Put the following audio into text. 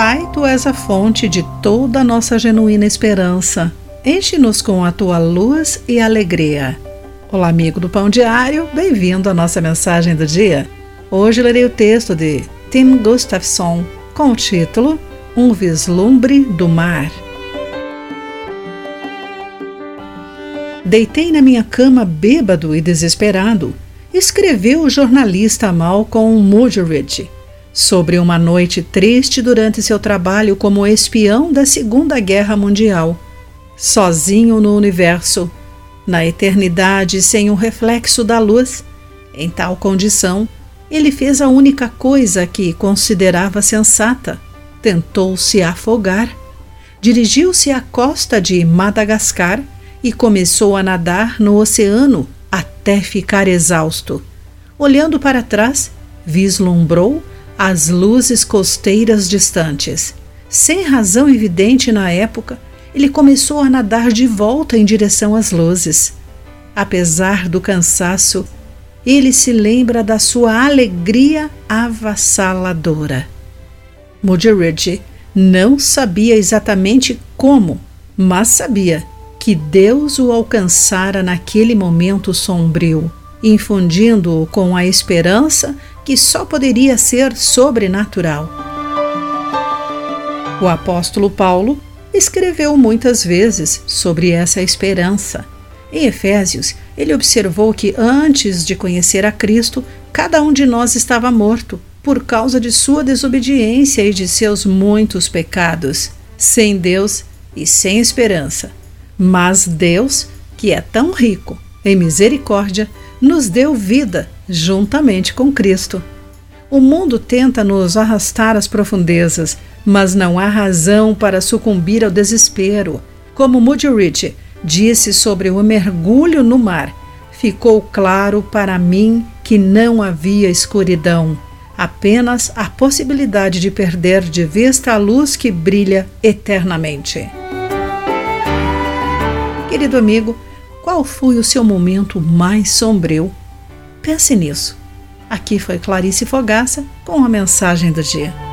Pai, tu és a fonte de toda a nossa genuína esperança. Enche-nos com a tua luz e alegria. Olá, amigo do Pão Diário, bem-vindo à nossa mensagem do dia. Hoje lerei o texto de Tim Gustafson com o título Um Vislumbre do Mar. Deitei na minha cama bêbado e desesperado, escreveu o jornalista Malcolm Muggeridge sobre uma noite triste durante seu trabalho como espião da Segunda Guerra Mundial. Sozinho no universo, na eternidade sem o um reflexo da luz, em tal condição, ele fez a única coisa que considerava sensata: tentou se afogar. Dirigiu-se à costa de Madagascar e começou a nadar no oceano até ficar exausto. Olhando para trás, vislumbrou as luzes costeiras distantes. Sem razão evidente na época, ele começou a nadar de volta em direção às luzes. Apesar do cansaço, ele se lembra da sua alegria avassaladora. Mudgeridge não sabia exatamente como, mas sabia que Deus o alcançara naquele momento sombrio, infundindo-o com a esperança que só poderia ser sobrenatural. O apóstolo Paulo escreveu muitas vezes sobre essa esperança. Em Efésios, ele observou que antes de conhecer a Cristo, cada um de nós estava morto por causa de sua desobediência e de seus muitos pecados, sem Deus e sem esperança. Mas Deus, que é tão rico em misericórdia, nos deu vida juntamente com Cristo. O mundo tenta nos arrastar às profundezas, mas não há razão para sucumbir ao desespero. Como Mudgeridge disse sobre o mergulho no mar, ficou claro para mim que não havia escuridão, apenas a possibilidade de perder de vista a luz que brilha eternamente. Querido amigo, qual foi o seu momento mais sombrio? Pense nisso. Aqui foi Clarice Fogaça com a mensagem do dia.